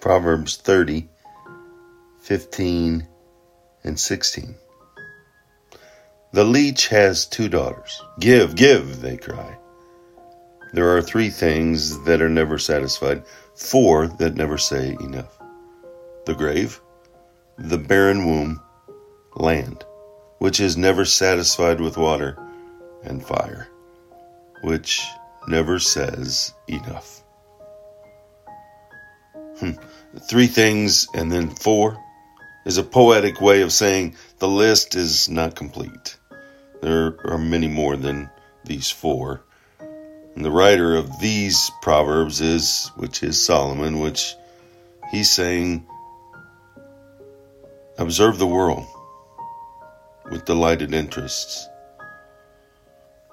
Proverbs 30, 15, and 16. The leech has two daughters. Give, give, they cry. There are three things that are never satisfied, four that never say enough the grave, the barren womb, land, which is never satisfied with water, and fire, which never says enough. Hmm. Three things and then four is a poetic way of saying the list is not complete. There are many more than these four. And the writer of these proverbs is, which is Solomon, which he's saying, observe the world with delighted interests.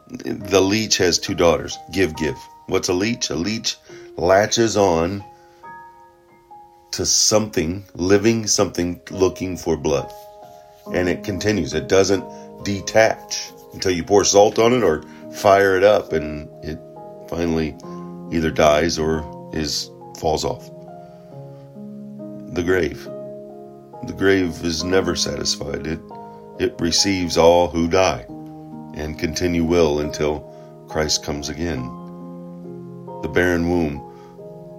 The leech has two daughters. Give, give. What's a leech? A leech latches on to something, living something looking for blood. And it continues. It doesn't detach until you pour salt on it or fire it up and it finally either dies or is falls off. The grave. The grave is never satisfied. It it receives all who die and continue will until Christ comes again. The barren womb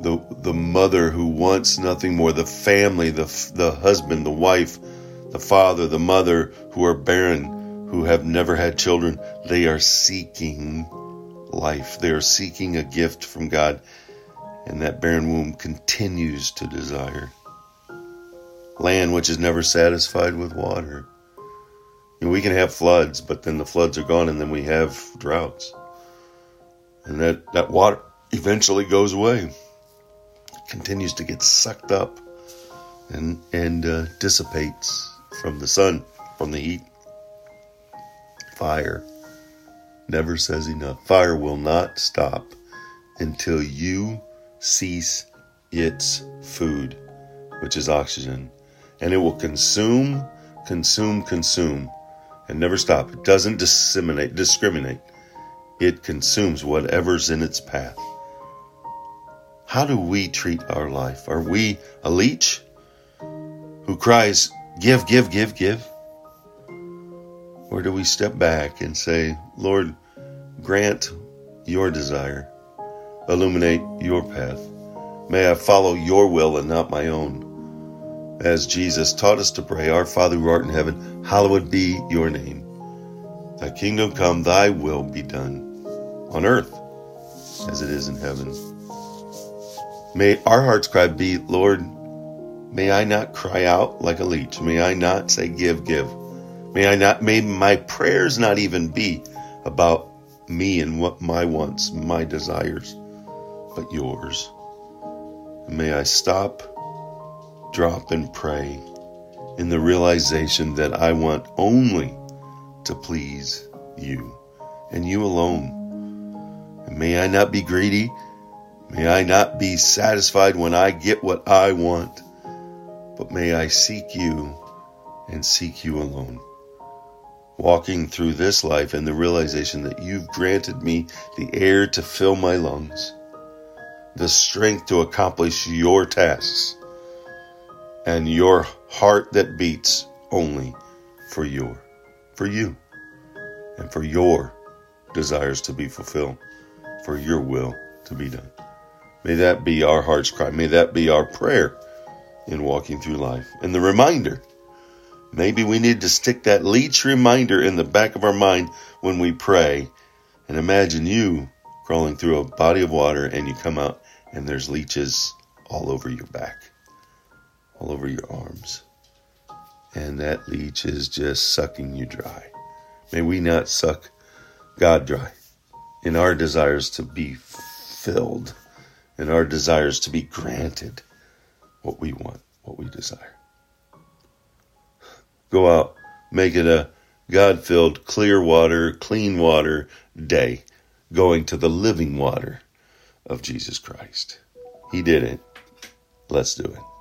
the the mother who wants nothing more, the family, the the husband, the wife, the father, the mother who are barren, who have never had children, they are seeking life. They are seeking a gift from God, and that barren womb continues to desire land which is never satisfied with water. Know, we can have floods, but then the floods are gone, and then we have droughts, and that that water eventually goes away continues to get sucked up and and uh, dissipates from the sun, from the heat. Fire never says enough. Fire will not stop until you cease its food, which is oxygen, and it will consume, consume, consume, and never stop. It doesn't disseminate, discriminate. It consumes whatever's in its path. How do we treat our life? Are we a leech who cries, Give, give, give, give? Or do we step back and say, Lord, grant your desire, illuminate your path? May I follow your will and not my own. As Jesus taught us to pray, Our Father who art in heaven, hallowed be your name. Thy kingdom come, thy will be done on earth as it is in heaven. May our heart's cry be, Lord, may I not cry out like a leech. May I not say, give, give. May I not, may my prayers not even be about me and what my wants, my desires, but yours. May I stop, drop, and pray in the realization that I want only to please you and you alone. And may I not be greedy May I not be satisfied when I get what I want, but may I seek you and seek you alone. Walking through this life in the realization that you've granted me the air to fill my lungs, the strength to accomplish your tasks, and your heart that beats only for your, for you, and for your desires to be fulfilled, for your will to be done. May that be our heart's cry. May that be our prayer in walking through life. And the reminder maybe we need to stick that leech reminder in the back of our mind when we pray. And imagine you crawling through a body of water and you come out and there's leeches all over your back, all over your arms. And that leech is just sucking you dry. May we not suck God dry in our desires to be filled and our desires to be granted what we want, what we desire. Go out, make it a God filled, clear water, clean water day, going to the living water of Jesus Christ. He did it. Let's do it.